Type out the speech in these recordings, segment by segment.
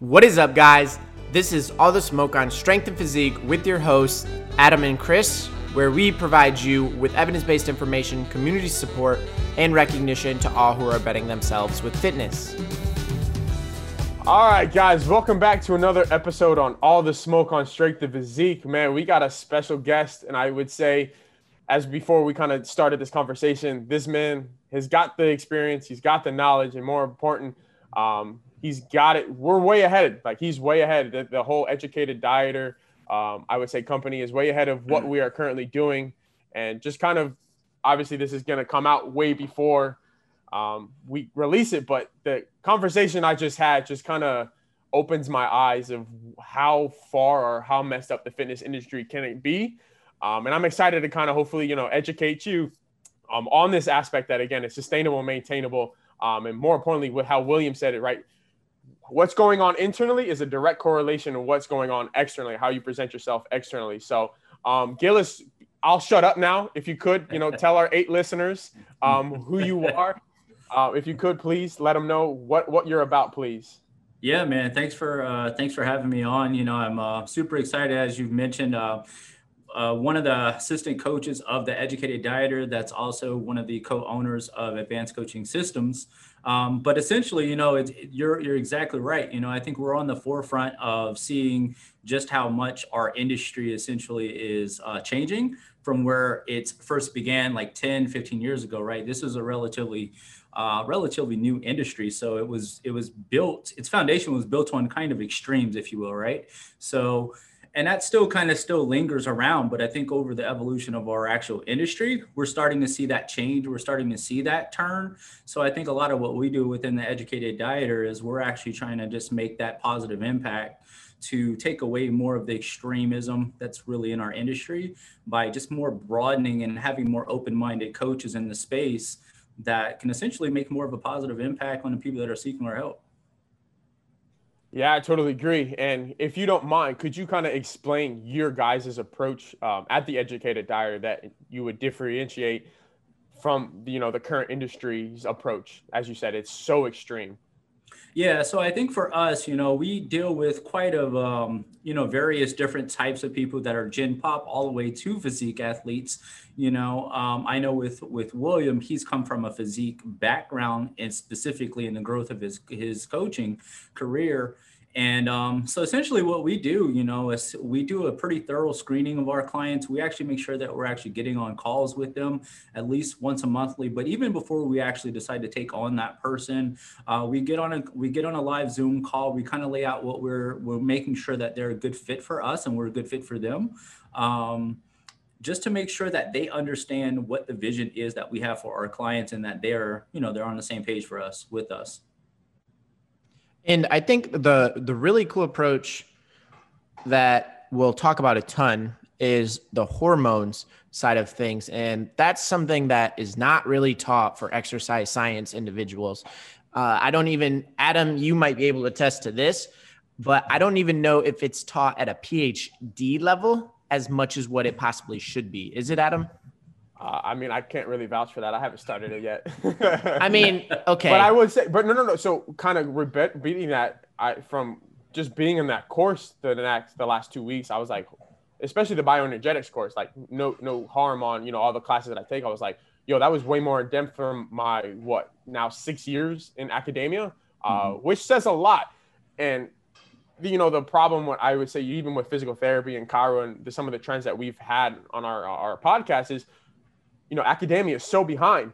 What is up, guys? This is All the Smoke on Strength and Physique with your hosts, Adam and Chris, where we provide you with evidence based information, community support, and recognition to all who are betting themselves with fitness. All right, guys, welcome back to another episode on All the Smoke on Strength and Physique. Man, we got a special guest, and I would say, as before we kind of started this conversation, this man has got the experience, he's got the knowledge, and more important, um, he's got it. We're way ahead. Like he's way ahead. The, the whole educated dieter, um, I would say, company is way ahead of what we are currently doing, and just kind of obviously this is going to come out way before um, we release it. But the conversation I just had just kind of opens my eyes of how far or how messed up the fitness industry can it be. Um, and I'm excited to kind of hopefully you know educate you um, on this aspect that again is sustainable, maintainable, um, and more importantly, with how William said it, right? What's going on internally is a direct correlation to what's going on externally, how you present yourself externally. So, um, Gillis, I'll shut up now. If you could, you know, tell our eight listeners um, who you are. Uh, if you could, please let them know what what you're about, please. Yeah, man. Thanks for uh, thanks for having me on. You know, I'm uh, super excited as you've mentioned. Uh, uh, one of the assistant coaches of the Educated Dieter. That's also one of the co-owners of Advanced Coaching Systems. Um, but essentially, you know, it, you're you're exactly right. You know, I think we're on the forefront of seeing just how much our industry essentially is uh, changing from where it first began like 10, 15 years ago. Right. This is a relatively uh, relatively new industry. So it was it was built. Its foundation was built on kind of extremes, if you will. Right. So and that still kind of still lingers around but i think over the evolution of our actual industry we're starting to see that change. We're starting to see that turn. So i think a lot of what we do within the educated dieter is we're actually trying to just make that positive impact to take away more of the extremism that's really in our industry by just more broadening and having more open-minded coaches in the space that can essentially make more of a positive impact on the people that are seeking our help yeah, I totally agree. And if you don't mind, could you kind of explain your guys' approach um, at the Educated Dieter that you would differentiate from you know the current industry's approach? As you said, it's so extreme. Yeah, so I think for us, you know, we deal with quite of um, you know various different types of people that are gen pop all the way to physique athletes. You know, um, I know with with William, he's come from a physique background and specifically in the growth of his his coaching career. And um, so essentially what we do, you know, is we do a pretty thorough screening of our clients. We actually make sure that we're actually getting on calls with them at least once a monthly. But even before we actually decide to take on that person, uh, we get on a we get on a live Zoom call. We kind of lay out what we're we're making sure that they're a good fit for us and we're a good fit for them. Um, just to make sure that they understand what the vision is that we have for our clients and that they're you know they're on the same page for us with us and I think the the really cool approach that we'll talk about a ton is the hormones side of things. And that's something that is not really taught for exercise science individuals. Uh, I don't even, Adam, you might be able to attest to this, but I don't even know if it's taught at a PhD level as much as what it possibly should be. Is it, Adam? Uh, I mean, I can't really vouch for that. I haven't started it yet. I mean, okay. But I would say, but no, no, no. So kind of beating that, I from just being in that course the next the last two weeks, I was like, especially the bioenergetics course, like no no harm on you know all the classes that I take. I was like, yo, that was way more in depth from my what now six years in academia, uh, mm-hmm. which says a lot. And you know the problem what I would say even with physical therapy and chiro and the, some of the trends that we've had on our our podcast is you know, academia is so behind.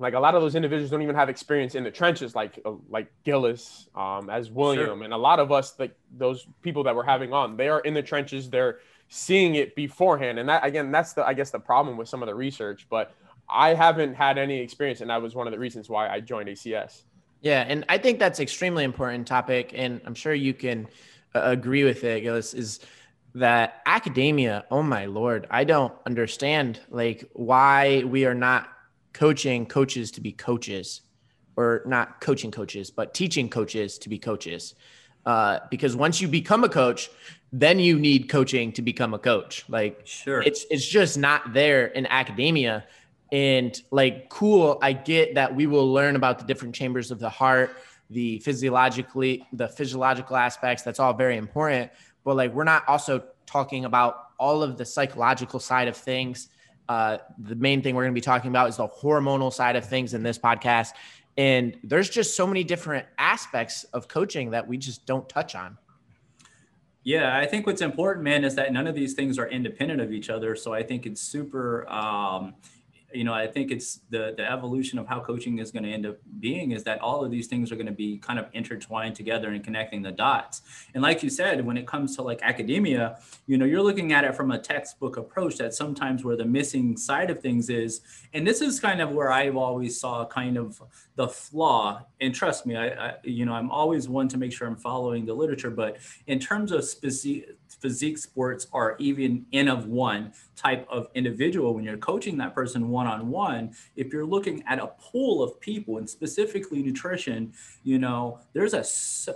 Like a lot of those individuals don't even have experience in the trenches, like uh, like Gillis, um, as William, sure. and a lot of us, like those people that we're having on, they are in the trenches. They're seeing it beforehand, and that again, that's the I guess the problem with some of the research. But I haven't had any experience, and that was one of the reasons why I joined ACS. Yeah, and I think that's extremely important topic, and I'm sure you can uh, agree with it, Gillis. Is that academia, oh my lord, I don't understand like why we are not coaching coaches to be coaches or not coaching coaches, but teaching coaches to be coaches. Uh, because once you become a coach, then you need coaching to become a coach. Like, sure, it's it's just not there in academia. And like, cool, I get that we will learn about the different chambers of the heart, the physiologically the physiological aspects that's all very important but like we're not also talking about all of the psychological side of things. Uh, the main thing we're going to be talking about is the hormonal side of things in this podcast. And there's just so many different aspects of coaching that we just don't touch on. Yeah, I think what's important, man, is that none of these things are independent of each other. So I think it's super um, you know, I think it's the the evolution of how coaching is going to end up being is that all of these things are going to be kind of intertwined together and connecting the dots. And like you said, when it comes to like academia, you know, you're looking at it from a textbook approach that sometimes where the missing side of things is, and this is kind of where I've always saw kind of the flaw. And trust me, I, I you know, I'm always one to make sure I'm following the literature, but in terms of specific physique sports are even N of one type of individual when you're coaching that person one on one. If you're looking at a pool of people and specifically nutrition, you know, there's a,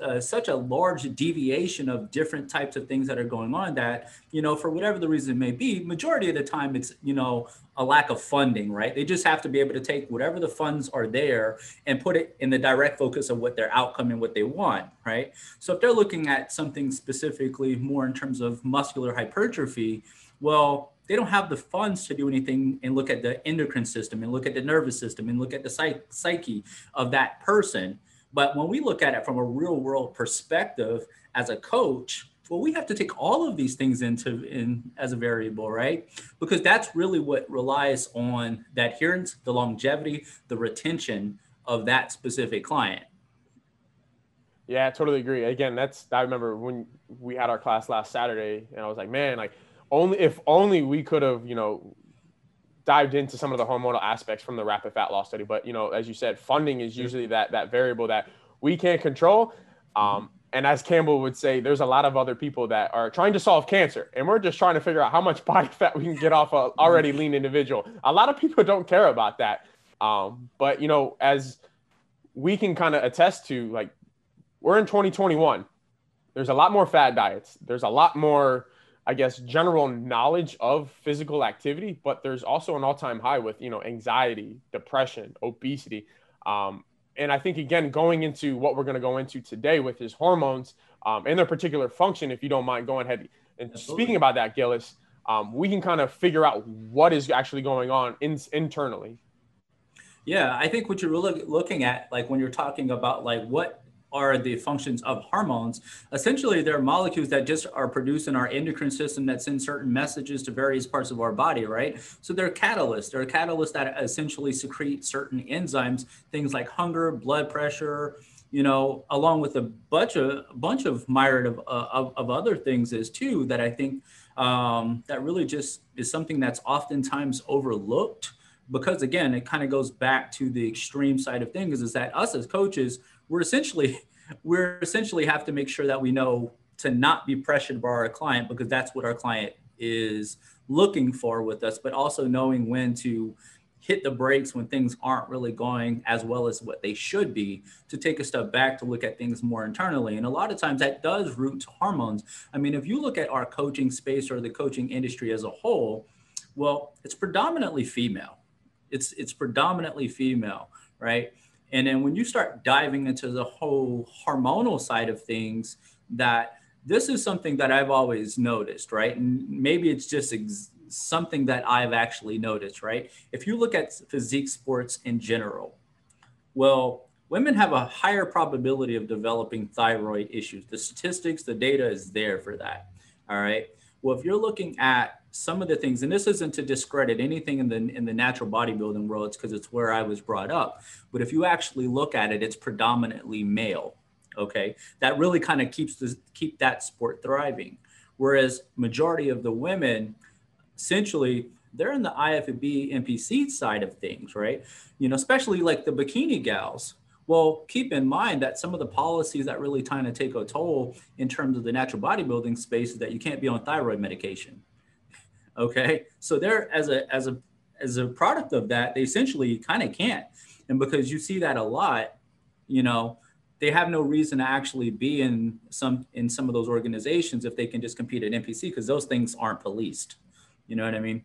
a, such a large deviation of different types of things that are going on that, you know, for whatever the reason may be, majority of the time it's, you know, a lack of funding, right? They just have to be able to take whatever the funds are there and put it in the direct focus of what their outcome and what they want, right? So if they're looking at something specifically more in terms of muscular hypertrophy, well, they don't have the funds to do anything and look at the endocrine system and look at the nervous system and look at the psyche of that person. But when we look at it from a real world perspective as a coach, well, we have to take all of these things into in as a variable, right? Because that's really what relies on the adherence, the longevity, the retention of that specific client. Yeah, I totally agree. Again, that's I remember when we had our class last Saturday, and I was like, man, like only if only we could have, you know, dived into some of the hormonal aspects from the rapid fat loss study. But you know, as you said, funding is usually that that variable that we can't control. Um, and as Campbell would say, there's a lot of other people that are trying to solve cancer, and we're just trying to figure out how much body fat we can get off a already lean individual. A lot of people don't care about that. Um, but you know, as we can kind of attest to, like we're in 2021. There's a lot more fad diets. There's a lot more, I guess, general knowledge of physical activity, but there's also an all-time high with you know anxiety, depression, obesity. Um, and I think again, going into what we're going to go into today with his hormones um, and their particular function, if you don't mind going ahead and Absolutely. speaking about that, Gillis, um, we can kind of figure out what is actually going on in, internally. Yeah, I think what you're really looking at, like when you're talking about like what are the functions of hormones. Essentially, they're molecules that just are produced in our endocrine system that send certain messages to various parts of our body, right? So they're catalysts. They're catalysts that essentially secrete certain enzymes, things like hunger, blood pressure, you know, along with a bunch of a bunch of myriad of, uh, of, of other things is too that I think um, that really just is something that's oftentimes overlooked because again, it kind of goes back to the extreme side of things is that us as coaches, we're essentially we're essentially have to make sure that we know to not be pressured by our client because that's what our client is looking for with us, but also knowing when to hit the brakes when things aren't really going as well as what they should be to take a step back to look at things more internally. And a lot of times that does root to hormones. I mean if you look at our coaching space or the coaching industry as a whole well it's predominantly female. It's it's predominantly female right and then when you start diving into the whole hormonal side of things, that this is something that I've always noticed, right? And maybe it's just ex- something that I've actually noticed, right? If you look at physique sports in general, well, women have a higher probability of developing thyroid issues. The statistics, the data is there for that. All right. Well, if you're looking at some of the things, and this isn't to discredit anything in the in the natural bodybuilding world, it's because it's where I was brought up. But if you actually look at it, it's predominantly male. Okay, that really kind of keeps the keep that sport thriving. Whereas majority of the women, essentially, they're in the IFBB NPC side of things, right? You know, especially like the bikini gals well, keep in mind that some of the policies that really kind of take a toll in terms of the natural bodybuilding space is that you can't be on thyroid medication. Okay, so they're as a as a as a product of that, they essentially kind of can't, and because you see that a lot, you know, they have no reason to actually be in some in some of those organizations if they can just compete at NPC because those things aren't policed. You know what I mean?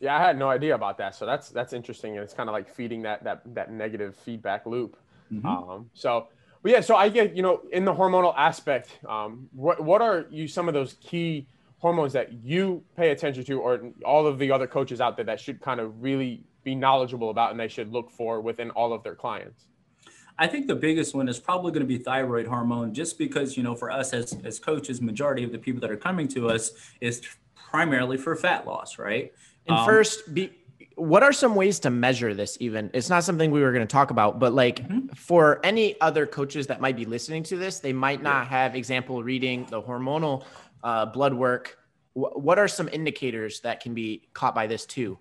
Yeah, I had no idea about that. So that's that's interesting, and it's kind of like feeding that that that negative feedback loop. Mm-hmm. Um, so, but yeah, so I get you know in the hormonal aspect, um, what what are you some of those key hormones that you pay attention to, or all of the other coaches out there that should kind of really be knowledgeable about and they should look for within all of their clients? I think the biggest one is probably going to be thyroid hormone, just because you know for us as as coaches, majority of the people that are coming to us is primarily for fat loss, right? And um, first, be, what are some ways to measure this? Even it's not something we were going to talk about, but like mm-hmm. for any other coaches that might be listening to this, they might not have example reading the hormonal uh, blood work. W- what are some indicators that can be caught by this too?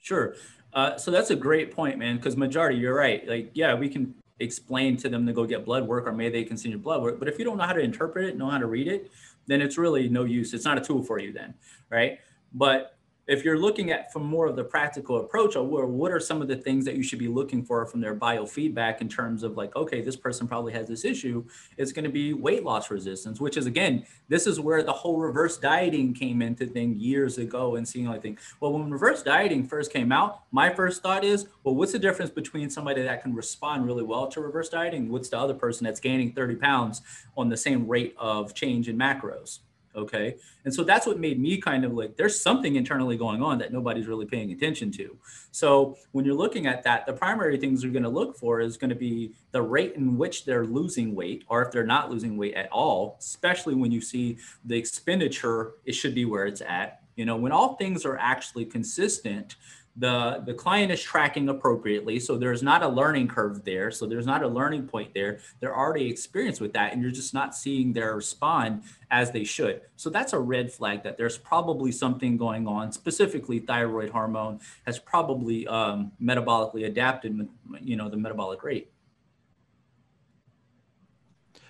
Sure. Uh, so that's a great point, man. Because majority, you're right. Like, yeah, we can explain to them to go get blood work, or maybe they you blood work. But if you don't know how to interpret it, know how to read it, then it's really no use. It's not a tool for you then, right? But if you're looking at from more of the practical approach or what are some of the things that you should be looking for from their biofeedback in terms of like okay this person probably has this issue it's going to be weight loss resistance which is again this is where the whole reverse dieting came into thing years ago and seeing like thing well when reverse dieting first came out my first thought is well what's the difference between somebody that can respond really well to reverse dieting what's the other person that's gaining 30 pounds on the same rate of change in macros Okay. And so that's what made me kind of like, there's something internally going on that nobody's really paying attention to. So when you're looking at that, the primary things you're going to look for is going to be the rate in which they're losing weight, or if they're not losing weight at all, especially when you see the expenditure, it should be where it's at. You know, when all things are actually consistent, the the client is tracking appropriately so there's not a learning curve there so there's not a learning point there. They're already experienced with that and you're just not seeing their respond as they should. So that's a red flag that there's probably something going on. Specifically thyroid hormone has probably um, metabolically adapted you know the metabolic rate.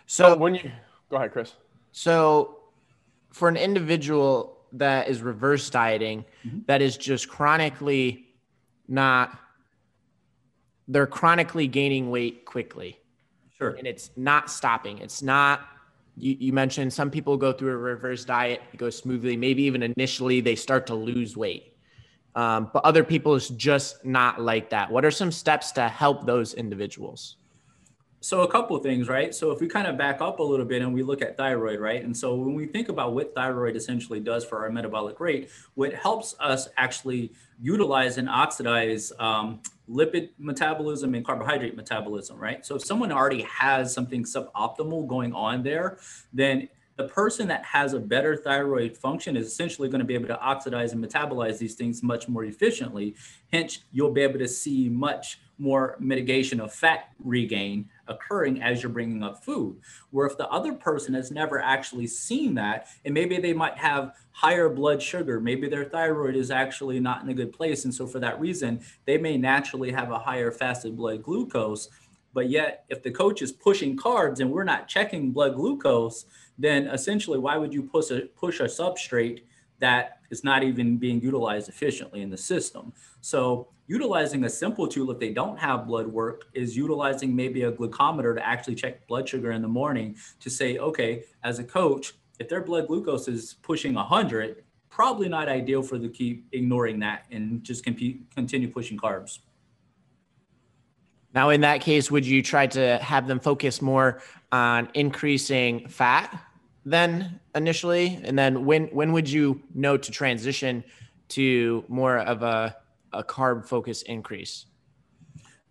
So when you go ahead chris. So for an individual that is reverse dieting mm-hmm. that is just chronically not they're chronically gaining weight quickly. Sure. And it's not stopping. It's not you, you mentioned some people go through a reverse diet, it goes smoothly. Maybe even initially they start to lose weight. Um, but other people is just not like that. What are some steps to help those individuals? So a couple of things, right? So if we kind of back up a little bit and we look at thyroid, right? And so when we think about what thyroid essentially does for our metabolic rate, what helps us actually utilize and oxidize um, lipid metabolism and carbohydrate metabolism, right? So if someone already has something suboptimal going on there, then the person that has a better thyroid function is essentially going to be able to oxidize and metabolize these things much more efficiently. Hence, you'll be able to see much more mitigation of fat regain occurring as you're bringing up food. Where if the other person has never actually seen that, and maybe they might have higher blood sugar, maybe their thyroid is actually not in a good place. And so for that reason, they may naturally have a higher fasted blood glucose. But yet, if the coach is pushing carbs and we're not checking blood glucose, then essentially, why would you push a, push a substrate that is not even being utilized efficiently in the system? So utilizing a simple tool if they don't have blood work is utilizing maybe a glucometer to actually check blood sugar in the morning to say okay as a coach if their blood glucose is pushing 100 probably not ideal for the keep ignoring that and just compete, continue pushing carbs now in that case would you try to have them focus more on increasing fat then initially and then when when would you know to transition to more of a a carb focus increase.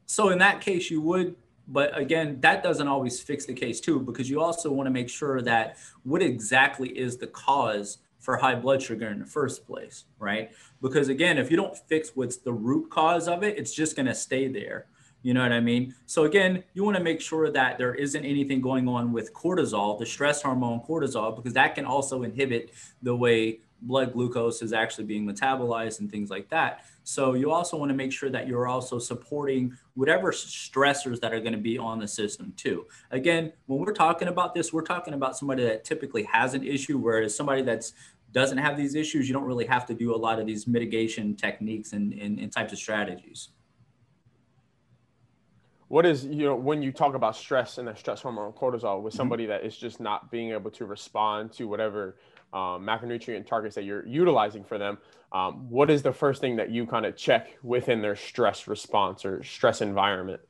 So in that case, you would, but again, that doesn't always fix the case too, because you also want to make sure that what exactly is the cause for high blood sugar in the first place, right? Because again, if you don't fix what's the root cause of it, it's just going to stay there. You know what I mean? So again, you want to make sure that there isn't anything going on with cortisol, the stress hormone cortisol, because that can also inhibit the way blood glucose is actually being metabolized and things like that. So you also want to make sure that you're also supporting whatever stressors that are going to be on the system too. Again, when we're talking about this, we're talking about somebody that typically has an issue, whereas somebody that's doesn't have these issues, you don't really have to do a lot of these mitigation techniques and, and, and types of strategies. What is you know when you talk about stress and the stress hormone cortisol with mm-hmm. somebody that is just not being able to respond to whatever um, macronutrient targets that you're utilizing for them um, what is the first thing that you kind of check within their stress response or stress environment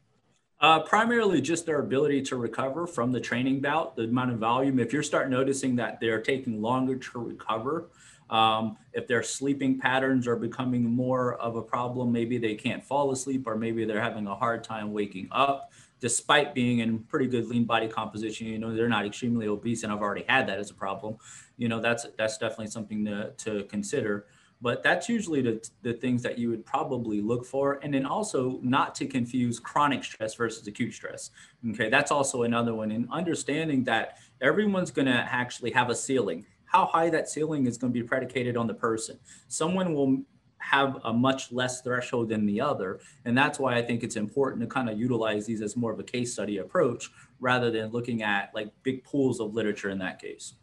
uh, primarily just their ability to recover from the training bout the amount of volume if you're start noticing that they're taking longer to recover um, if their sleeping patterns are becoming more of a problem, maybe they can't fall asleep or maybe they're having a hard time waking up despite being in pretty good lean body composition. You know, they're not extremely obese and I've already had that as a problem. You know, that's that's definitely something to, to consider. But that's usually the, the things that you would probably look for. And then also not to confuse chronic stress versus acute stress. Okay, that's also another one. And understanding that everyone's going to actually have a ceiling how high that ceiling is going to be predicated on the person. Someone will have a much less threshold than the other. And that's why I think it's important to kind of utilize these as more of a case study approach rather than looking at like big pools of literature in that case.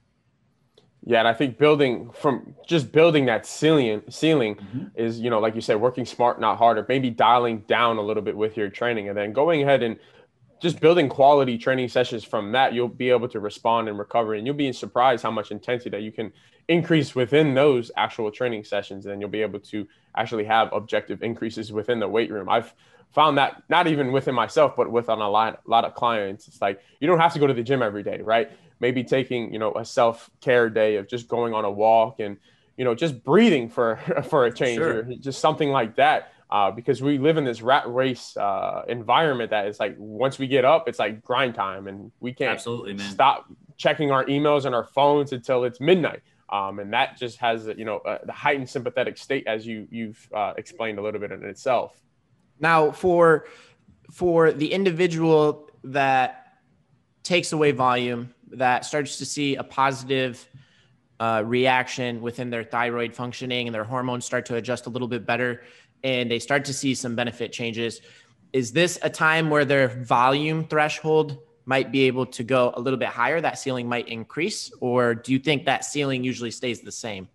Yeah, and I think building from just building that ceiling ceiling mm-hmm. is, you know, like you said, working smart, not harder, maybe dialing down a little bit with your training and then going ahead and just building quality training sessions from that, you'll be able to respond and recover. And you'll be surprised how much intensity that you can increase within those actual training sessions. And you'll be able to actually have objective increases within the weight room. I've found that not even within myself, but with on a lot, a lot of clients. It's like you don't have to go to the gym every day, right? Maybe taking, you know, a self-care day of just going on a walk and, you know, just breathing for for a change sure. or just something like that uh, because we live in this rat race uh, environment that is like once we get up, it's like grind time, and we can't absolutely man. stop checking our emails and our phones until it's midnight. Um, and that just has you know uh, the heightened sympathetic state as you you've uh, explained a little bit in itself. Now, for for the individual that takes away volume, that starts to see a positive uh, reaction within their thyroid functioning and their hormones start to adjust a little bit better and they start to see some benefit changes. Is this a time where their volume threshold might be able to go a little bit higher? That ceiling might increase, or do you think that ceiling usually stays the same?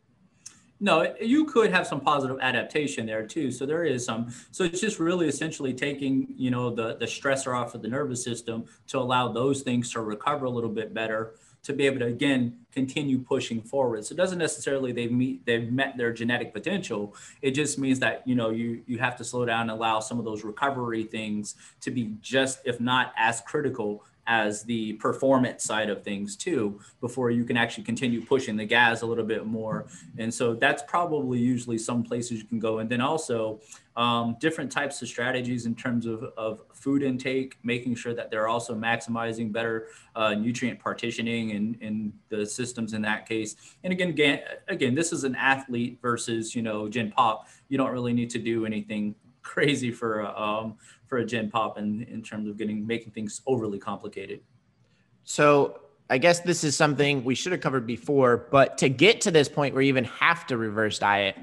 No, you could have some positive adaptation there too. So there is some. So it's just really essentially taking, you know, the the stressor off of the nervous system to allow those things to recover a little bit better to be able to again continue pushing forward. So it doesn't necessarily they've meet they've met their genetic potential. It just means that you know you you have to slow down and allow some of those recovery things to be just if not as critical as the performance side of things too before you can actually continue pushing the gas a little bit more. And so that's probably usually some places you can go. And then also um, different types of strategies in terms of, of food intake making sure that they're also maximizing better uh, nutrient partitioning in, in the systems in that case. And again, again again this is an athlete versus you know gen pop. You don't really need to do anything crazy for um, for a gen pop in, in terms of getting making things overly complicated. So I guess this is something we should have covered before, but to get to this point where you even have to reverse diet,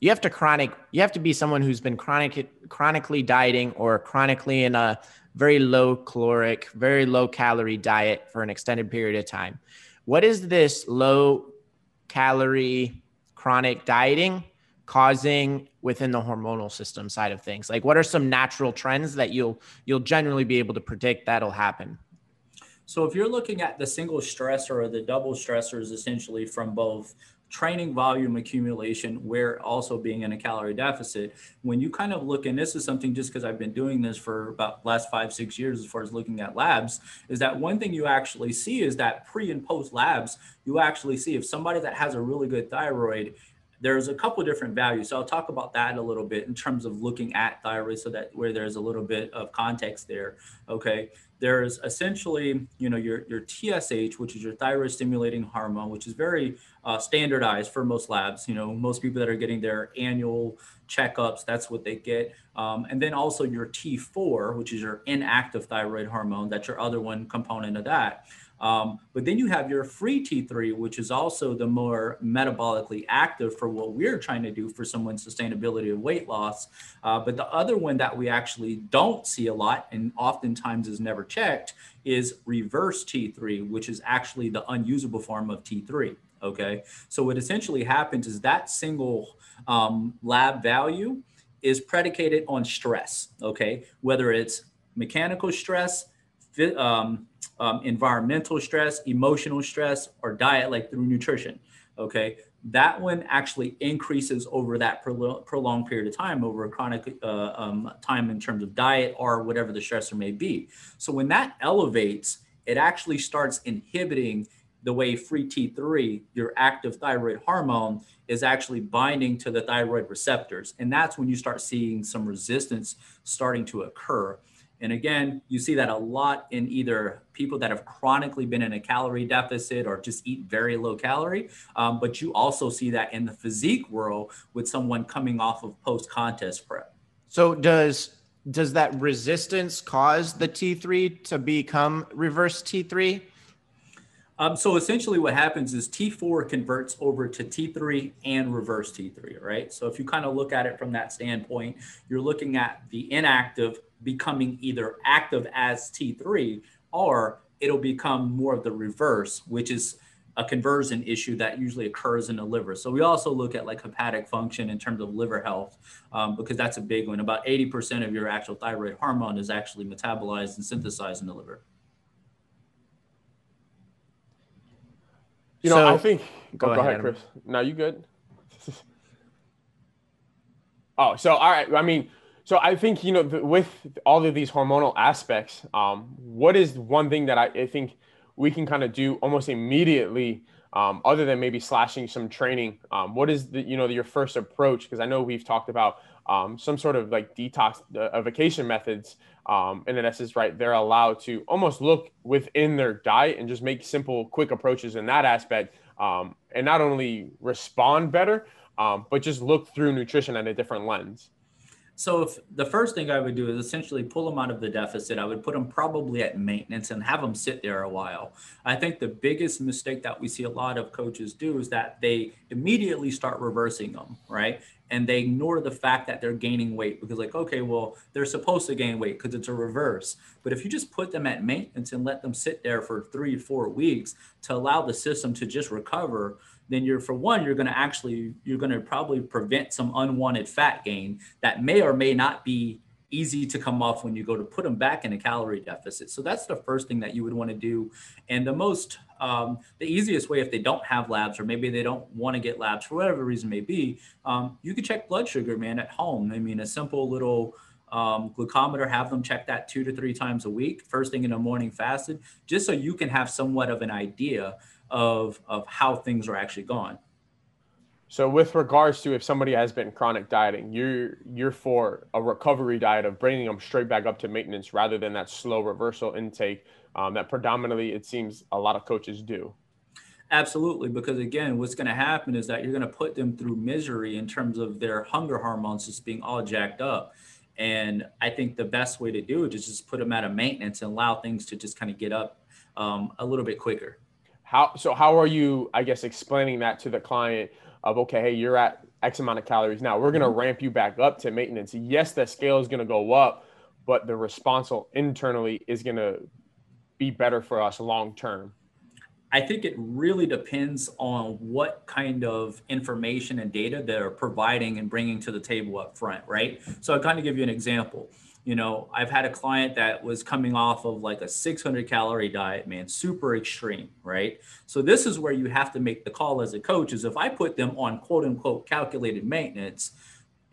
you have to chronic you have to be someone who's been chronic chronically dieting or chronically in a very low caloric, very low calorie diet for an extended period of time. What is this low calorie chronic dieting causing within the hormonal system side of things? Like what are some natural trends that you'll you'll generally be able to predict that'll happen? So if you're looking at the single stressor or the double stressors essentially from both training volume accumulation where also being in a calorie deficit when you kind of look and this is something just because i've been doing this for about last five six years as far as looking at labs is that one thing you actually see is that pre and post labs you actually see if somebody that has a really good thyroid there's a couple different values. So I'll talk about that a little bit in terms of looking at thyroid so that where there's a little bit of context there. Okay. There's essentially, you know, your, your TSH, which is your thyroid stimulating hormone, which is very uh, standardized for most labs. You know, most people that are getting their annual checkups, that's what they get. Um, and then also your T4, which is your inactive thyroid hormone. That's your other one component of that. Um, but then you have your free T3, which is also the more metabolically active for what we're trying to do for someone's sustainability of weight loss. Uh, but the other one that we actually don't see a lot and oftentimes is never checked is reverse T3, which is actually the unusable form of T3. Okay. So what essentially happens is that single um, lab value is predicated on stress. Okay. Whether it's mechanical stress, um, um, environmental stress, emotional stress, or diet, like through nutrition. Okay, that one actually increases over that prolonged period of time, over a chronic uh, um, time in terms of diet or whatever the stressor may be. So when that elevates, it actually starts inhibiting the way free T3, your active thyroid hormone, is actually binding to the thyroid receptors. And that's when you start seeing some resistance starting to occur. And again, you see that a lot in either people that have chronically been in a calorie deficit or just eat very low calorie. Um, but you also see that in the physique world with someone coming off of post contest prep. So does does that resistance cause the T3 to become reverse T3? Um, so essentially what happens is T4 converts over to T3 and reverse T3, right? So if you kind of look at it from that standpoint, you're looking at the inactive becoming either active as T3 or it'll become more of the reverse, which is a conversion issue that usually occurs in the liver. So we also look at like hepatic function in terms of liver health um, because that's a big one. About 80% of your actual thyroid hormone is actually metabolized and synthesized in the liver. You know, so, I think. Go, oh, go ahead, Chris. Now you good? oh, so all right. I mean, so I think you know with all of these hormonal aspects, um, what is one thing that I, I think we can kind of do almost immediately, um, other than maybe slashing some training? Um, what is the you know your first approach? Because I know we've talked about um, some sort of like detoxification uh, methods. Um, and in essence, right, they're allowed to almost look within their diet and just make simple, quick approaches in that aspect, um, and not only respond better, um, but just look through nutrition at a different lens. So if the first thing I would do is essentially pull them out of the deficit, I would put them probably at maintenance and have them sit there a while. I think the biggest mistake that we see a lot of coaches do is that they immediately start reversing them, right? And they ignore the fact that they're gaining weight because like, okay, well, they're supposed to gain weight because it's a reverse. But if you just put them at maintenance and let them sit there for three, four weeks to allow the system to just recover, then you're for one you're going to actually you're going to probably prevent some unwanted fat gain that may or may not be easy to come off when you go to put them back in a calorie deficit so that's the first thing that you would want to do and the most um, the easiest way if they don't have labs or maybe they don't want to get labs for whatever reason may be um, you could check blood sugar man at home i mean a simple little um, glucometer have them check that two to three times a week first thing in the morning fasted just so you can have somewhat of an idea of of how things are actually going. So with regards to if somebody has been chronic dieting, you're you're for a recovery diet of bringing them straight back up to maintenance rather than that slow reversal intake um, that predominantly it seems a lot of coaches do. Absolutely, because again, what's going to happen is that you're going to put them through misery in terms of their hunger hormones just being all jacked up. And I think the best way to do it is just put them at a maintenance and allow things to just kind of get up um, a little bit quicker. How so? How are you? I guess explaining that to the client of okay, hey, you're at X amount of calories now. We're gonna mm-hmm. ramp you back up to maintenance. Yes, the scale is gonna go up, but the response internally is gonna be better for us long term. I think it really depends on what kind of information and data they're providing and bringing to the table up front, right? So I'll kind of give you an example you know, I've had a client that was coming off of like a 600 calorie diet, man, super extreme, right? So this is where you have to make the call as a coach is if I put them on quote unquote calculated maintenance,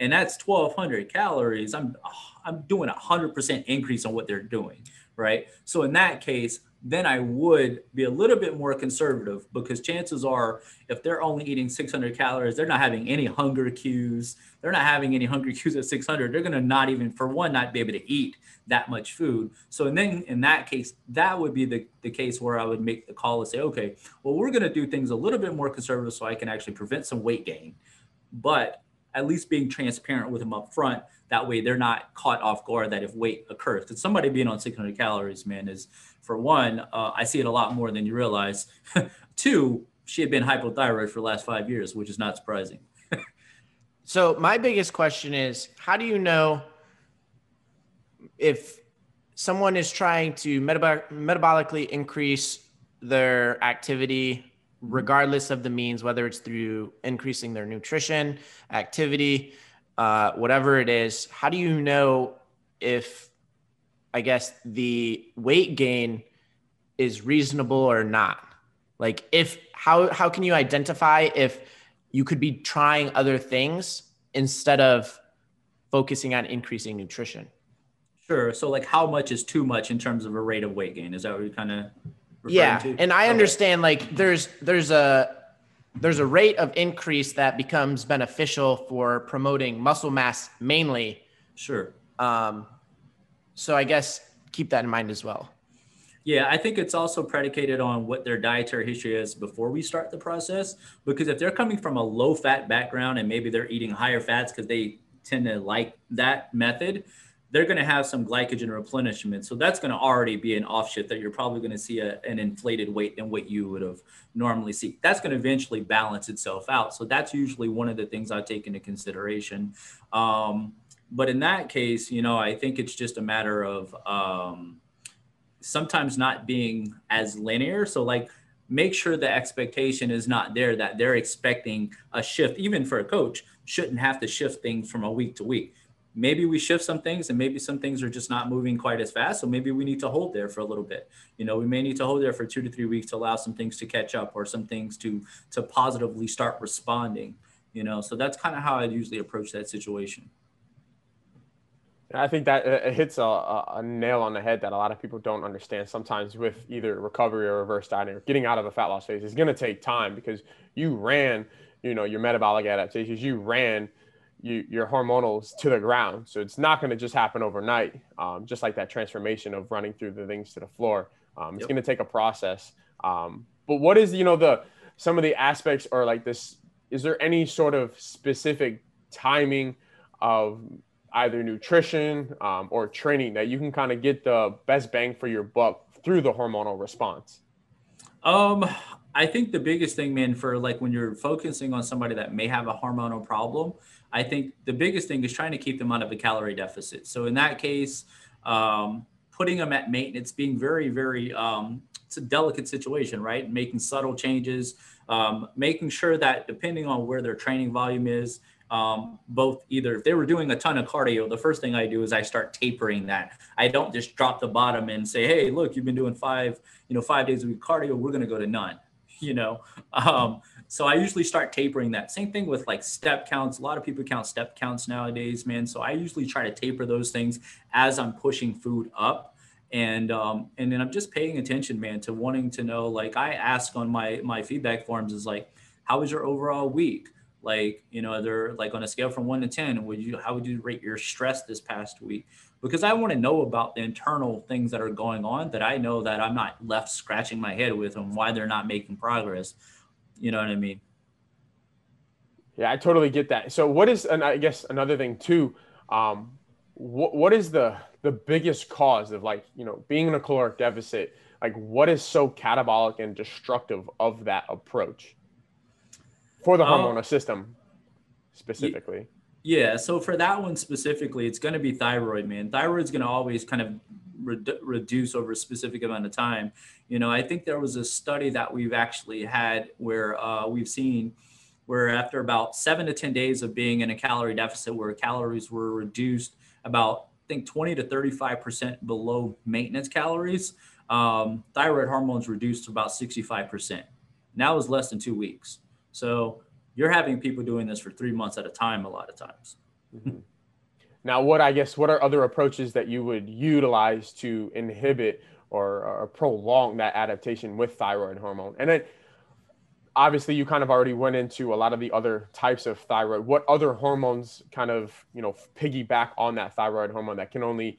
and that's 1200 calories, I'm I'm doing a 100% increase on what they're doing, right? So in that case, then I would be a little bit more conservative because chances are, if they're only eating 600 calories, they're not having any hunger cues. They're not having any hunger cues at 600. They're going to not even, for one, not be able to eat that much food. So, and then in that case, that would be the, the case where I would make the call and say, okay, well, we're going to do things a little bit more conservative so I can actually prevent some weight gain. But at least being transparent with them up front. That way they're not caught off guard that if weight occurs. Because somebody being on 600 calories, man, is for one, uh, I see it a lot more than you realize. Two, she had been hypothyroid for the last five years, which is not surprising. so my biggest question is, how do you know if someone is trying to metab- metabolically increase their activity regardless of the means, whether it's through increasing their nutrition, activity, uh, whatever it is. How do you know if I guess the weight gain is reasonable or not. Like if how how can you identify if you could be trying other things instead of focusing on increasing nutrition? Sure. So like how much is too much in terms of a rate of weight gain? Is that what you're kind of Yeah. to? And I Okay. understand like there's there's a there's a rate of increase that becomes beneficial for promoting muscle mass mainly. Sure. Um, so I guess keep that in mind as well. Yeah, I think it's also predicated on what their dietary history is before we start the process. Because if they're coming from a low fat background and maybe they're eating higher fats because they tend to like that method, they're going to have some glycogen replenishment. So that's going to already be an offshift that you're probably going to see a, an inflated weight than what you would have normally see. That's going to eventually balance itself out. So that's usually one of the things I take into consideration. Um, but in that case, you know, I think it's just a matter of um, sometimes not being as linear. So like make sure the expectation is not there that they're expecting a shift, even for a coach, shouldn't have to shift things from a week to week. Maybe we shift some things and maybe some things are just not moving quite as fast. So maybe we need to hold there for a little bit. You know, we may need to hold there for two to three weeks to allow some things to catch up or some things to to positively start responding. You know, so that's kind of how I usually approach that situation. I think that uh, it hits a, a, a nail on the head that a lot of people don't understand. Sometimes with either recovery or reverse dieting or getting out of a fat loss phase, it's going to take time because you ran, you know, your metabolic adaptations, you ran you, your hormonals to the ground. So it's not going to just happen overnight. Um, just like that transformation of running through the things to the floor. Um, it's Yep. going to take a process. Um, but what is, you know, the, some of the aspects or like this, is there any sort of specific timing of either nutrition um, or training that you can kind of get the best bang for your buck through the hormonal response? Um, I think the biggest thing, man, for like when you're focusing on somebody that may have a hormonal problem, I think the biggest thing is trying to keep them out of a calorie deficit. So in that case, um, putting them at maintenance, being very, very, um, it's a delicate situation, right? Making subtle changes, um, making sure that depending on where their training volume is, um, both either if they were doing a ton of cardio, the first thing I do is I start tapering that. I don't just drop the bottom and say, hey, look, you've been doing five, you know, five days a week cardio. We're going to go to none, you know. Um, so I usually start tapering that. Same thing with like step counts. A lot of people count step counts nowadays, man. So I usually try to taper those things as I'm pushing food up. And um, and then I'm just paying attention, man, to wanting to know. Like I ask on my my feedback forms is like, how was your overall week? Like, you know, they're like on a scale from one to ten, would you how would you rate your stress this past week? Because I want to know about the internal things that are going on that I know that I'm not left scratching my head with and why they're not making progress. You know what I mean? Yeah, I totally get that. So, what is, and I guess another thing too, um, what what is the the biggest cause of like you know being in a caloric deficit? Like, what is so catabolic and destructive of that approach for the Um, hormonal system specifically? Yeah. So for that one specifically, it's going to be thyroid, man. Thyroid's going to always kind of redu- reduce over a specific amount of time. You know, I think there was a study that we've actually had where uh, we've seen where after about seven to 10 days of being in a calorie deficit, where calories were reduced about, I think, 20 to 35% below maintenance calories, um, thyroid hormones reduced to about 65%. Now was less than two weeks. So you're having people doing this for three months at a time a lot of times. Mhm. Now, what I guess what are other approaches that you would utilize to inhibit or, or prolong that adaptation with thyroid hormone? And then, obviously, you kind of already went into a lot of the other types of thyroid. What other hormones kind of you know piggyback on that thyroid hormone that can only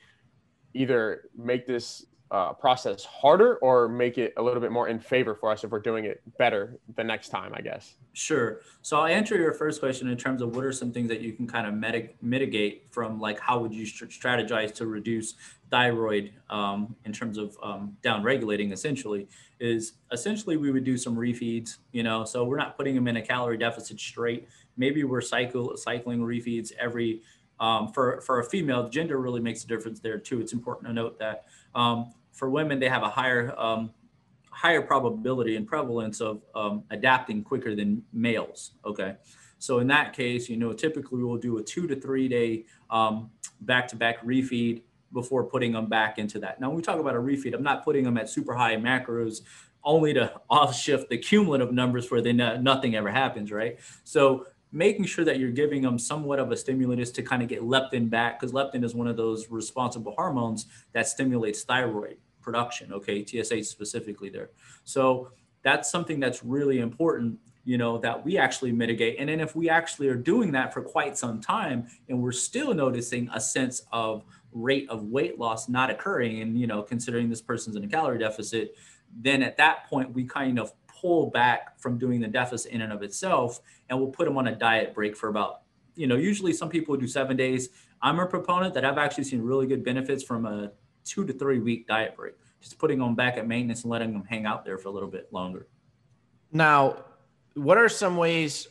either make this uh, process harder or make it a little bit more in favor for us if we're doing it better the next time? I guess. Sure. So I'll answer your first question in terms of what are some things that you can kind of mitig- mitigate from like how would you str- strategize to reduce thyroid um, in terms of um, down regulating essentially is essentially we would do some refeeds, you know, so we're not putting them in a calorie deficit straight. Maybe we're cycle cycling refeeds every um, for for a female, gender really makes a difference there too. It's important to note that um, for women, they have a higher um, higher probability and prevalence of um, adapting quicker than males. Okay. So in that case, you know, typically we'll do a two to three day um, back-to-back refeed before putting them back into that. Now, when we talk about a refeed, I'm not putting them at super high macros only to off shift the cumulative numbers where they nothing ever happens, right? So making sure that you're giving them somewhat of a stimulus to kind of get leptin back because leptin is one of those responsible hormones that stimulates thyroid production okay? Tsh specifically there. So that's something that's really important you know that we actually mitigate. And then if we actually are doing that for quite some time and we're still noticing a sense of rate of weight loss not occurring and you know considering this person's in a calorie deficit then at that point we kind of pull back from doing the deficit in and of itself and we'll put them on a diet break for about you know usually some people do seven days. I'm a proponent that i've actually seen really good benefits from a two to three week diet break just putting them back at maintenance and letting them hang out there for a little bit longer. Now what are some ways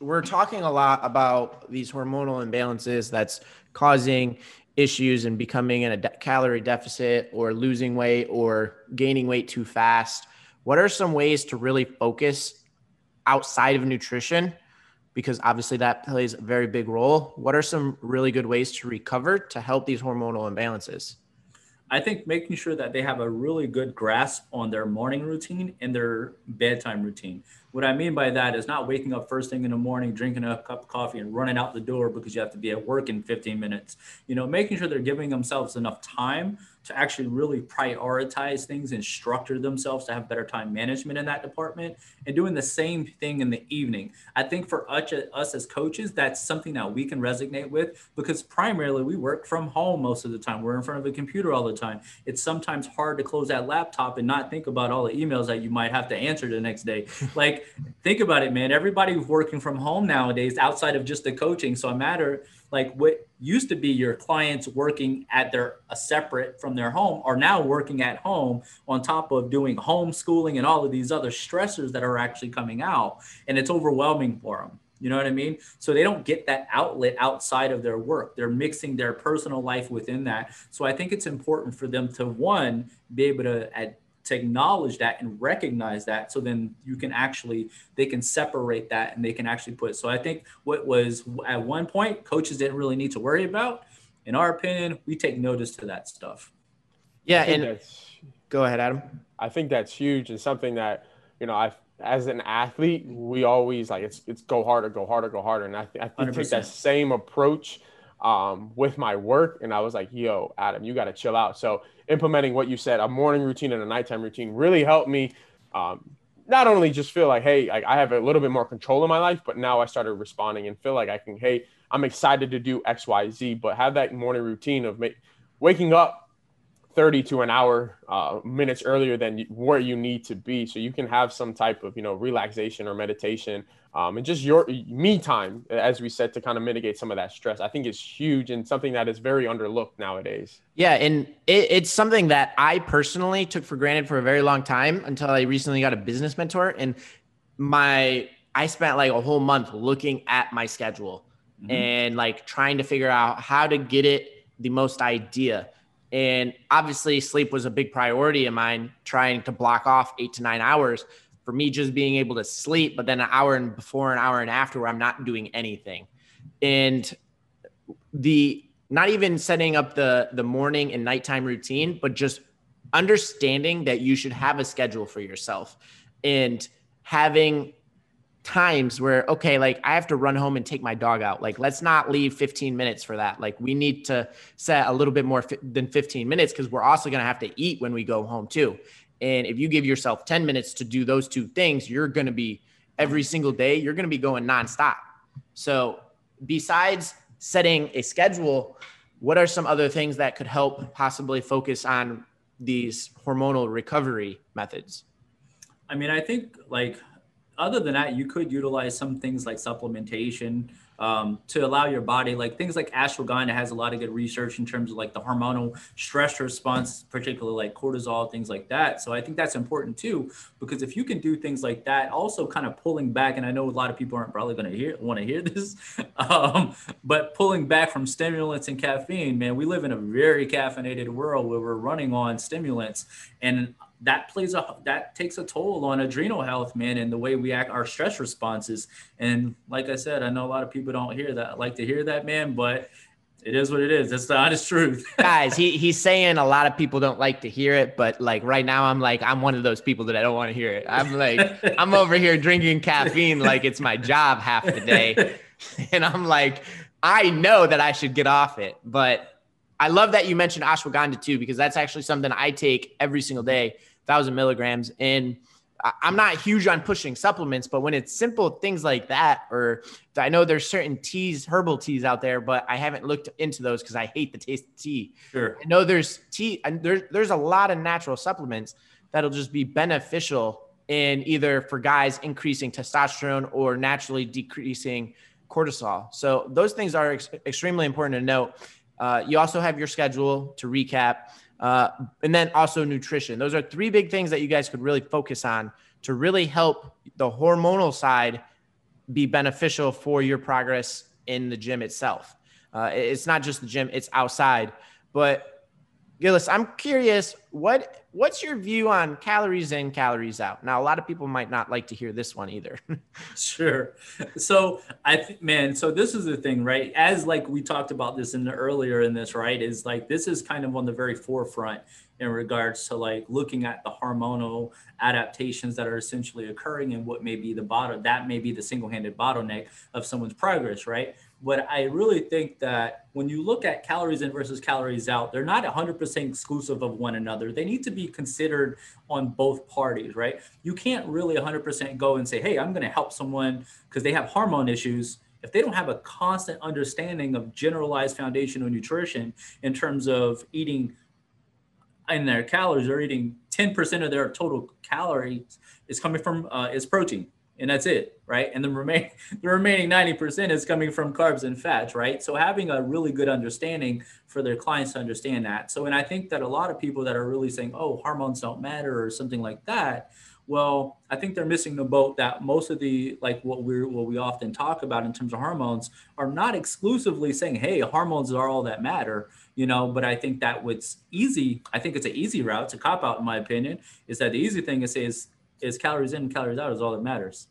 we're talking a lot about these hormonal imbalances that's causing issues and becoming in a de- calorie deficit or losing weight or gaining weight too fast what are some ways to really focus outside of nutrition? Because obviously that plays a very big role. What are some really good ways to recover to help these hormonal imbalances? I think making sure that they have a really good grasp on their morning routine and their bedtime routine. What I mean by that is not waking up first thing in the morning, drinking a cup of coffee, and running out the door because you have to be at work in 15 minutes. You know, making sure they're giving themselves enough time to actually really prioritize things and structure themselves to have better time management in that department and doing the same thing in the evening. I think for us, us as coaches, that's something that we can resonate with because primarily we work from home most of the time. We're in front of a computer all the time. It's sometimes hard to close that laptop and not think about all the emails that you might have to answer the next day. like, think about it, man. Everybody's working from home nowadays outside of just the coaching. So a matter like what used to be your clients working at their a separate from their home are now working at home on top of doing homeschooling and all of these other stressors that are actually coming out. And it's overwhelming for them you know what i mean? So they don't get that outlet outside of their work. They're mixing their personal life within that. So i think it's important for them to one be able to at to acknowledge that and recognize that so then you can actually they can separate that and they can actually put so i think what was at one point coaches didn't really need to worry about. In our opinion we take notice to that stuff. Yeah and go ahead adam. I think that's huge and something that you know i as an athlete we always like it's it's go harder go harder go harder and i, th- I think take that same approach um, with my work and i was like yo adam you got to chill out. So implementing what you said, a morning routine and a nighttime routine, really helped me um, not only just feel like, hey, I have a little bit more control in my life, but now I started responding and feel like I can, hey, I'm excited to do X, Y, Z, but have that morning routine of make, waking up 30 to an hour uh, minutes earlier than where you need to be. So you can have some type of you know relaxation or meditation um, and just your me time as we said to kind of mitigate some of that stress. I think is huge and something that is very underlooked nowadays. Yeah and it, it's something that i personally took for granted for a very long time until i recently got a business mentor and my i spent like a whole month looking at my schedule mm-hmm. and like trying to figure out how to get it the most idea and obviously, sleep was a big priority of mine, trying to block off eight to nine hours for me just being able to sleep, but then an hour and before, an hour and after, where I'm not doing anything. And the not even setting up the the morning and nighttime routine, but just understanding that you should have a schedule for yourself and having times where okay like i have to run home and take my dog out. Like let's not leave 15 minutes for that. Like we need to set a little bit more fi- than 15 minutes because we're also going to have to eat when we go home too. And if you give yourself 10 minutes to do those two things you're going to be every single day you're going to be going nonstop. So besides setting a schedule what are some other things that could help possibly focus on these hormonal recovery methods? I mean i think like other than that, you could utilize some things like supplementation um, to allow your body, like things like ashwagandha has a lot of good research in terms of like the hormonal stress response, particularly like cortisol, things like that. So I think that's important too, because if you can do things like that, also kind of pulling back, and I know a lot of people aren't probably going to hear want to hear this, um, but pulling back from stimulants and caffeine, man, we live in a very caffeinated world where we're running on stimulants, and that plays a that takes a toll on adrenal health, man, and the way we act, our stress responses. And like I said, I know a lot of people don't hear that, like to hear that, man, but It is what it is. That's the honest truth. Guys, he he's saying a lot of people don't like to hear it, but like right now I'm like I'm one of those people that I don't want to hear it. I'm like I'm over here drinking caffeine like it's my job half the day. And I'm like I know that I should get off it, but I love that you mentioned ashwagandha too because that's actually something I take every single day, 1000 milligrams and I'm not huge on pushing supplements, but when it's simple things like that, or I know there's certain teas, herbal teas out there, but I haven't looked into those because I hate the taste of tea. Sure. I know there's tea, and there's there's a lot of natural supplements that'll just be beneficial in either for guys increasing testosterone or naturally decreasing cortisol. So those things are ex- extremely important to note. Uh, you also have your schedule to recap. Uh, and then also nutrition. Those are three big things that you guys could really focus on to really help the hormonal side be beneficial for your progress in the gym itself. Uh, it's not just the gym; it's outside. But Gillis, I'm curious what what's your view on calories in, calories out? Now, a lot of people might not like to hear this one either. sure. So I man, so this is the thing, right? As like we talked about this in the earlier in this, right? Is like this is kind of on the very forefront in regards to like looking at the hormonal adaptations that are essentially occurring and what may be the bottom that may be the single-handed bottleneck of someone's progress, right? But I really think that when you look at calories in versus calories out, they're not 100% exclusive of one another. They need to be considered on both parties, right? You can't really 100% go and say, hey, I'm going to help someone because they have hormone issues. If they don't have a constant understanding of generalized foundational nutrition in terms of eating in their calories, they're eating 10% of their total calories is coming from uh, is protein and that's it, right? And the remaining the remaining 90% is coming from carbs and fats, right? So having a really good understanding for their clients to understand that. So and I think that a lot of people that are really saying, "Oh, hormones don't matter" or something like that, well, I think they're missing the boat that most of the like what we what we often talk about in terms of hormones are not exclusively saying, "Hey, hormones are all that matter." You know, but I think that what's easy, I think it's an easy route to cop out, in my opinion, is that the easy thing is say is is calories in, calories out is all that matters.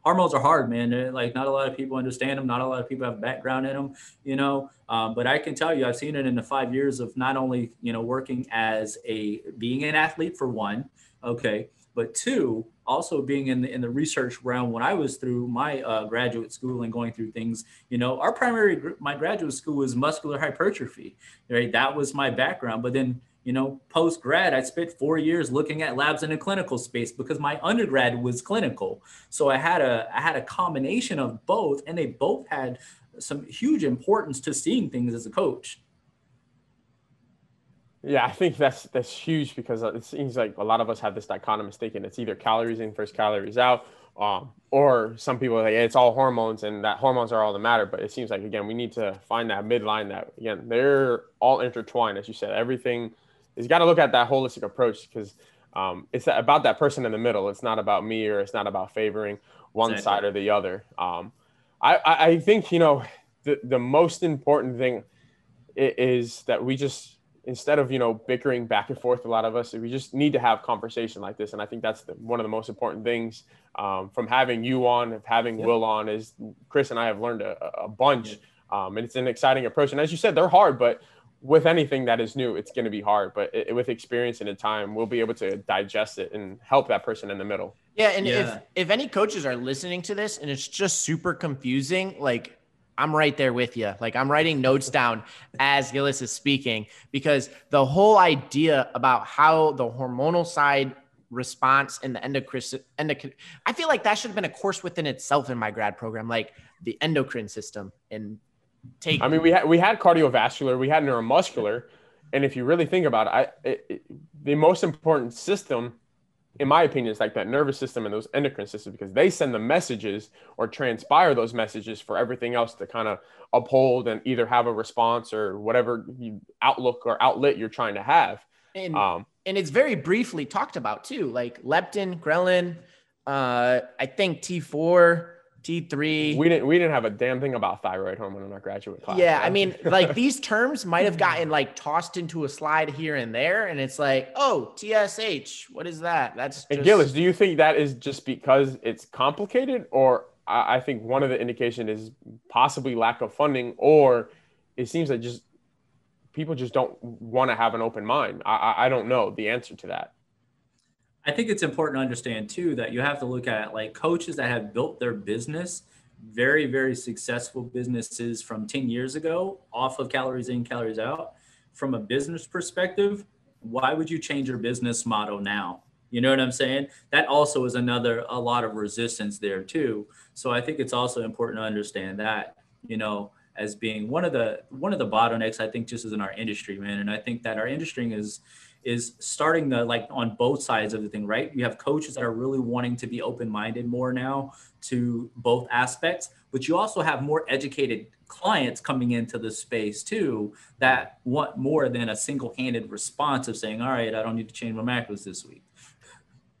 Hormones are hard, man. They're like not a lot of people understand them. Not a lot of people have background in them, you know. Um, but I can tell you, I've seen it in the five years of not only you know working as a being an athlete for one, okay, but two, also being in the in the research realm when I was through my uh, graduate school and going through things, you know, our primary my graduate school was muscular hypertrophy, right? That was my background. But then you know, post grad, I spent four years looking at labs in a clinical space because my undergrad was clinical. So I had a I had a combination of both, and they both had some huge importance to seeing things as a coach. Yeah, I think that's that's huge because it seems like a lot of us have this dichotomous thinking. It's either calories in versus calories out, um, or some people are like it's all hormones and that hormones are all that matter. But it seems like again we need to find that midline that again they're all intertwined, as you said. Everything is you got to look at that holistic approach because um, it's about that person in the middle. It's not about me or it's not about favoring one exactly. side or the other. Um, I, I think, you know, the, the most important thing is that we just, instead of, you know, bickering back and forth, a lot of us, we just need to have conversation like this. And I think that's the, one of the most important things um, from having you on, of having yep. Will on is Chris and I have learned a, a bunch. Yep. Um, and it's an exciting approach. And as you said, they're hard, but with anything that is new, it's going to be hard, but it, with experience and in time, we'll be able to digest it and help that person in the middle. Yeah, and yeah. if if any coaches are listening to this and it's just super confusing, like I'm right there with you. Like I'm writing notes down as Gillis is speaking because the whole idea about how the hormonal side response and the endocrine, endocrine I feel like that should have been a course within itself in my grad program, like the endocrine system and take. I mean, we had we had cardiovascular, we had neuromuscular, and if you really think about it, I it, it, the most important system, in my opinion, is like that nervous system and those endocrine systems because they send the messages or transpire those messages for everything else to kind of uphold and either have a response or whatever you, outlook or outlet you're trying to have. And, um, and it's very briefly talked about too, like leptin, ghrelin, uh, I think T4 T3. We didn't we didn't have a damn thing about thyroid hormone in our graduate class. Yeah, I mean, like these terms might have gotten like tossed into a slide here and there, and it's like, oh, TSH, what is that? That's just... and Gillis. Do you think that is just because it's complicated, or I think one of the indication is possibly lack of funding, or it seems that just people just don't want to have an open mind. I, I don't know the answer to that. I think it's important to understand too that you have to look at like coaches that have built their business very, very successful businesses from 10 years ago off of calories in, calories out. From a business perspective, why would you change your business model now? You know what I'm saying? That also is another, a lot of resistance there too. So I think it's also important to understand that, you know, as being one of the one of the bottlenecks I think just as in our industry, man. And I think that our industry is is starting the like on both sides of the thing, right? You have coaches that are really wanting to be open minded more now to both aspects, but you also have more educated clients coming into the space too that want more than a single handed response of saying, all right, I don't need to change my macros this week.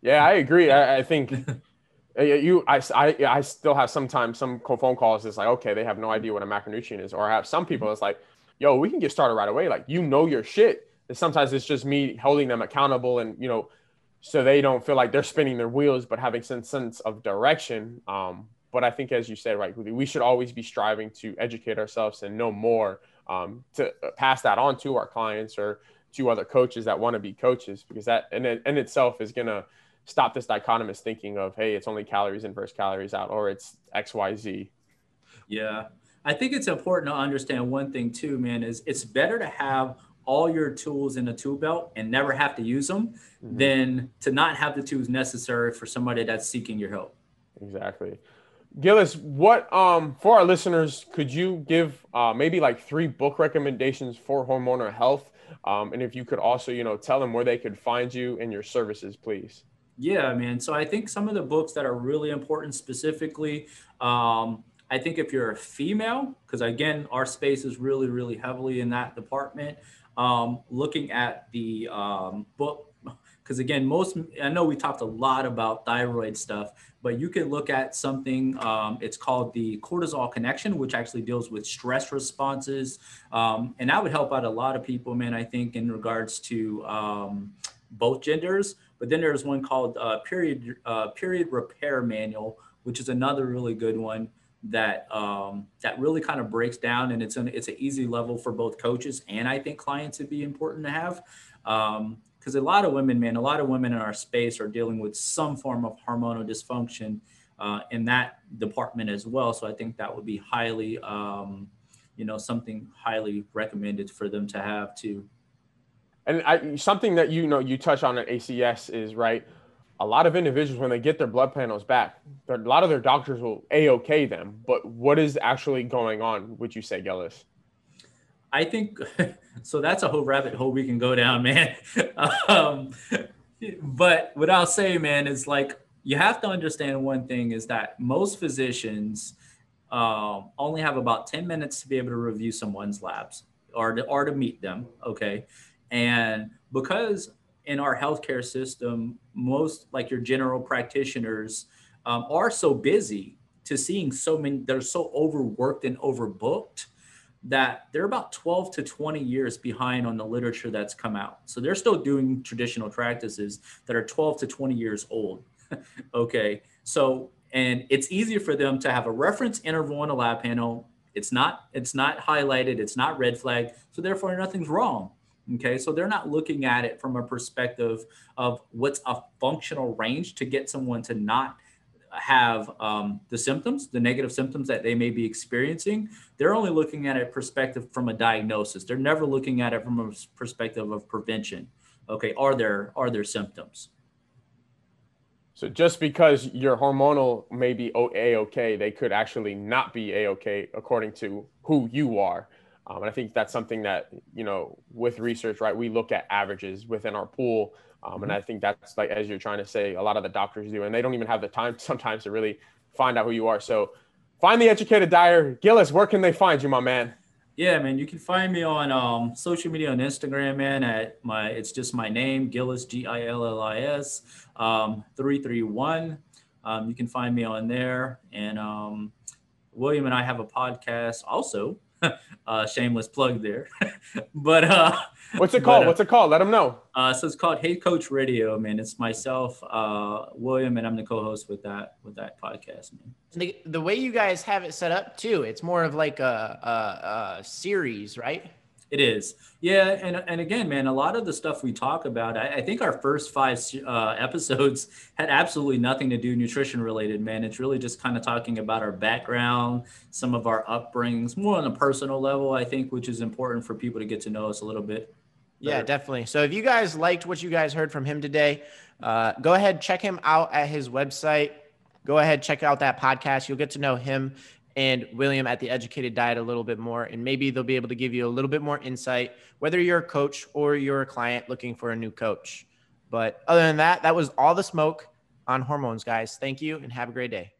Yeah, I agree. I, I think. you I, I i still have sometimes some phone calls it's like okay they have no idea what a macronutrient is or i have some people it's like yo we can get started right away like you know your shit sometimes it's just me holding them accountable and you know so they don't feel like they're spinning their wheels but having some sense of direction um, but i think as you said right we should always be striving to educate ourselves and know more um, to pass that on to our clients or to other coaches that want to be coaches because that in, in itself is going to stop this dichotomous thinking of hey it's only calories in versus calories out or it's xyz yeah. I think it's important to understand one thing too man is it's better to have all your tools in a tool belt and never have to use them mm-hmm. than to not have the tools necessary for somebody that's seeking your help. Exactly. Gillis, what um for our listeners, could you give uh, maybe like three book recommendations for hormonal health? Um, and if you could also, you know, tell them where they could find you and your services, please. Yeah, man. So I think some of the books that are really important specifically, um, I think if you're a female, because again, our space is really, really heavily in that department um, looking at the um, book because again most i know we talked a lot about thyroid stuff but you can look at something um, it's called the cortisol connection which actually deals with stress responses. Um, and that would help out a lot of people man i think in regards to um, both genders. But then there's one called uh, period uh, period repair manual which is another really good one that um, that really kind of breaks down and it's an it's an easy level for both coaches and I think clients would be important to have because um, a lot of women, man, a lot of women in our space are dealing with some form of hormonal dysfunction uh, in that department as well. So I think that would be highly, um, you know, something highly recommended for them to have too. And I, something that you know you touch on at ACS is right a lot of individuals when they get their blood panels back a lot of their doctors will a-ok them but what is actually going on would you say gillis? I think so that's a whole rabbit hole we can go down man. Um, but what i'll say man is like you have to understand one thing is that most physicians um, only have about 10 minutes to be able to review someone's labs or to, or to meet them okay? And because in our healthcare system, most like your general practitioners um, are so busy to seeing so many, they're so overworked and overbooked that they're about 12 to 20 years behind on the literature that's come out. So they're still doing traditional practices that are 12 to 20 years old. okay. So, and it's easier for them to have a reference interval on a lab panel. It's not, it's not highlighted. It's not red flag. So therefore nothing's wrong. Okay, so they're not looking at it from a perspective of what's a functional range to get someone to not have um, the symptoms, the negative symptoms that they may be experiencing. They're only looking at it perspective from a diagnosis. They're never looking at it from a perspective of prevention. Okay, are there are there symptoms? So just because your hormonal may be a okay, they could actually not be a okay according to who you are. Um, and I think that's something that, you know, with research, right, we look at averages within our pool. Um, mm-hmm. And I think that's like, as you're trying to say, a lot of the doctors do, and they don't even have the time sometimes to really find out who you are. So find the Educated Diet. Gillis, where can they find you, my man? Yeah, man, you can find me on um, social media on Instagram, man. At my, it's just my name, Gillis, G I L L I S, um, three three one. Um, you can find me on there. And um, William and I have a podcast also uh, shameless plug there. but uh, what's it called? But, uh, what's it called? Let them know. Uh, so it's called Hey Coach Radio, man. It's myself, uh, William, and I'm the co-host with that with that podcast, man. The, the way you guys have it set up too, it's more of like a, a, a series, right? It is. Yeah. And, and again, man, a lot of the stuff we talk about, I, I think our first five uh, episodes had absolutely nothing to do nutrition related, man. It's really just kind of talking about our background, some of our upbringings, more on a personal level, I think, which is important for people to get to know us a little bit. Better. Yeah, definitely. So if you guys liked what you guys heard from him today, uh, go ahead, check him out at his website. Go ahead, check out that podcast. You'll get to know him and William at the Educated Diet a little bit more. And maybe they'll be able to give you a little bit more insight, whether you're a coach or you're a client looking for a new coach. But other than that, that was all the smoke on hormones, guys. Thank you and have a great day.